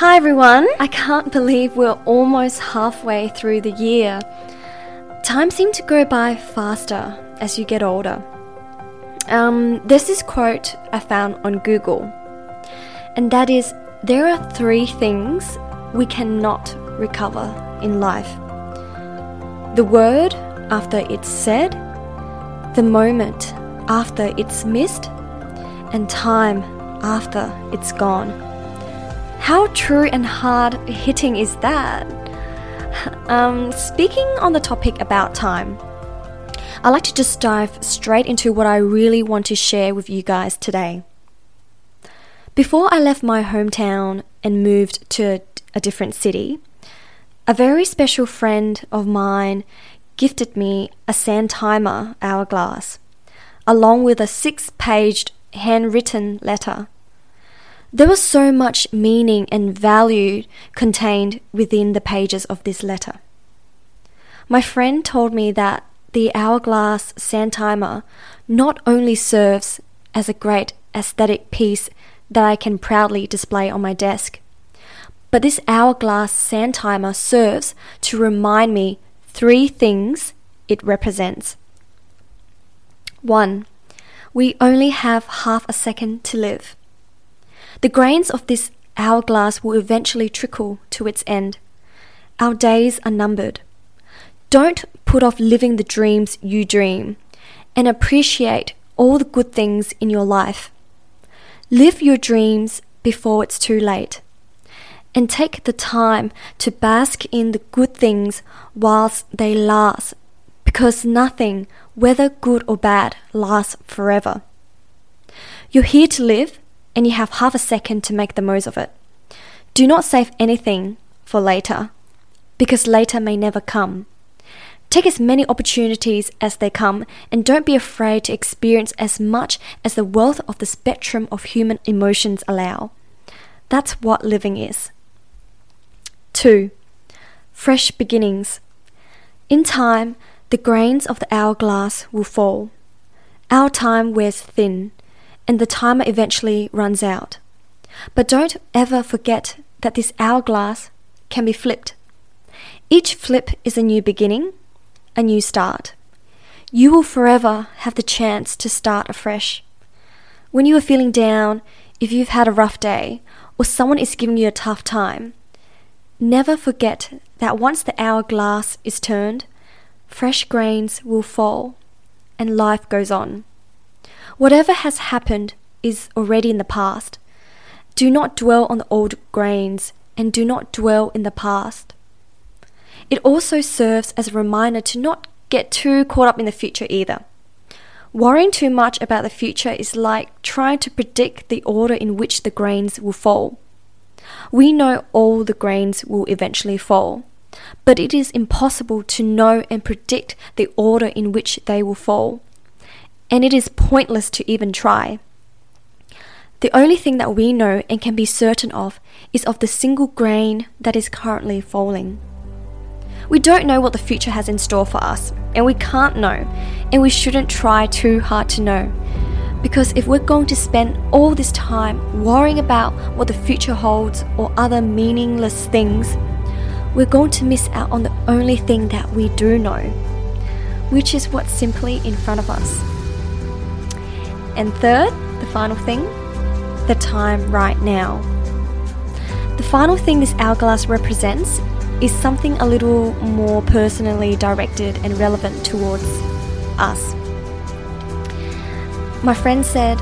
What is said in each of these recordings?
Hi everyone! I can't believe we're almost halfway through the year. Time seems to go by faster as you get older. Um, this quote I found on Google, and that is there are three things we cannot recover in life the word after it's said, the moment after it's missed, and time after it's gone. How true and hard hitting is that? Um, speaking on the topic about time, I'd like to just dive straight into what I really want to share with you guys today. Before I left my hometown and moved to a different city, a very special friend of mine gifted me a sand timer hourglass, along with a six paged handwritten letter. There was so much meaning and value contained within the pages of this letter. My friend told me that the hourglass sand timer not only serves as a great aesthetic piece that I can proudly display on my desk, but this hourglass sand timer serves to remind me three things it represents. 1. We only have half a second to live. The grains of this hourglass will eventually trickle to its end. Our days are numbered. Don't put off living the dreams you dream and appreciate all the good things in your life. Live your dreams before it's too late. And take the time to bask in the good things whilst they last, because nothing, whether good or bad, lasts forever. You're here to live, and you have half a second to make the most of it. Do not save anything for later, because later may never come. Take as many opportunities as they come, and don't be afraid to experience as much as the wealth of the spectrum of human emotions allow. That's what living is. 2. Fresh beginnings. In time, the grains of the hourglass will fall. Our time wears thin, and the timer eventually runs out. But don't ever forget that this hourglass can be flipped. Each flip is a new beginning a new start. You will forever have the chance to start afresh. When you are feeling down, if you've had a rough day, or someone is giving you a tough time, never forget that once the hourglass is turned, fresh grains will fall and life goes on. Whatever has happened is already in the past. Do not dwell on the old grains and do not dwell in the past. It also serves as a reminder to not get too caught up in the future either. Worrying too much about the future is like trying to predict the order in which the grains will fall. We know all the grains will eventually fall, but it is impossible to know and predict the order in which they will fall, and it is pointless to even try. The only thing that we know and can be certain of is of the single grain that is currently falling. We don't know what the future has in store for us, and we can't know, and we shouldn't try too hard to know. Because if we're going to spend all this time worrying about what the future holds or other meaningless things, we're going to miss out on the only thing that we do know, which is what's simply in front of us. And third, the final thing, the time right now. The final thing this hourglass represents is something a little more personally directed and relevant towards us. My friend said,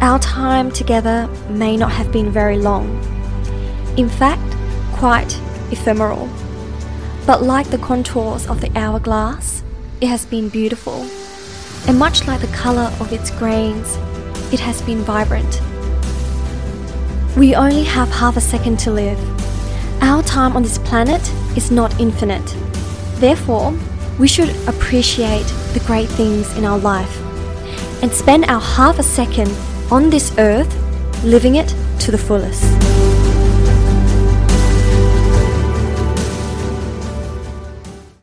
Our time together may not have been very long. In fact, quite ephemeral. But like the contours of the hourglass, it has been beautiful. And much like the colour of its grains, it has been vibrant. We only have half a second to live our time on this planet is not infinite. Therefore, we should appreciate the great things in our life and spend our half a second on this earth living it to the fullest.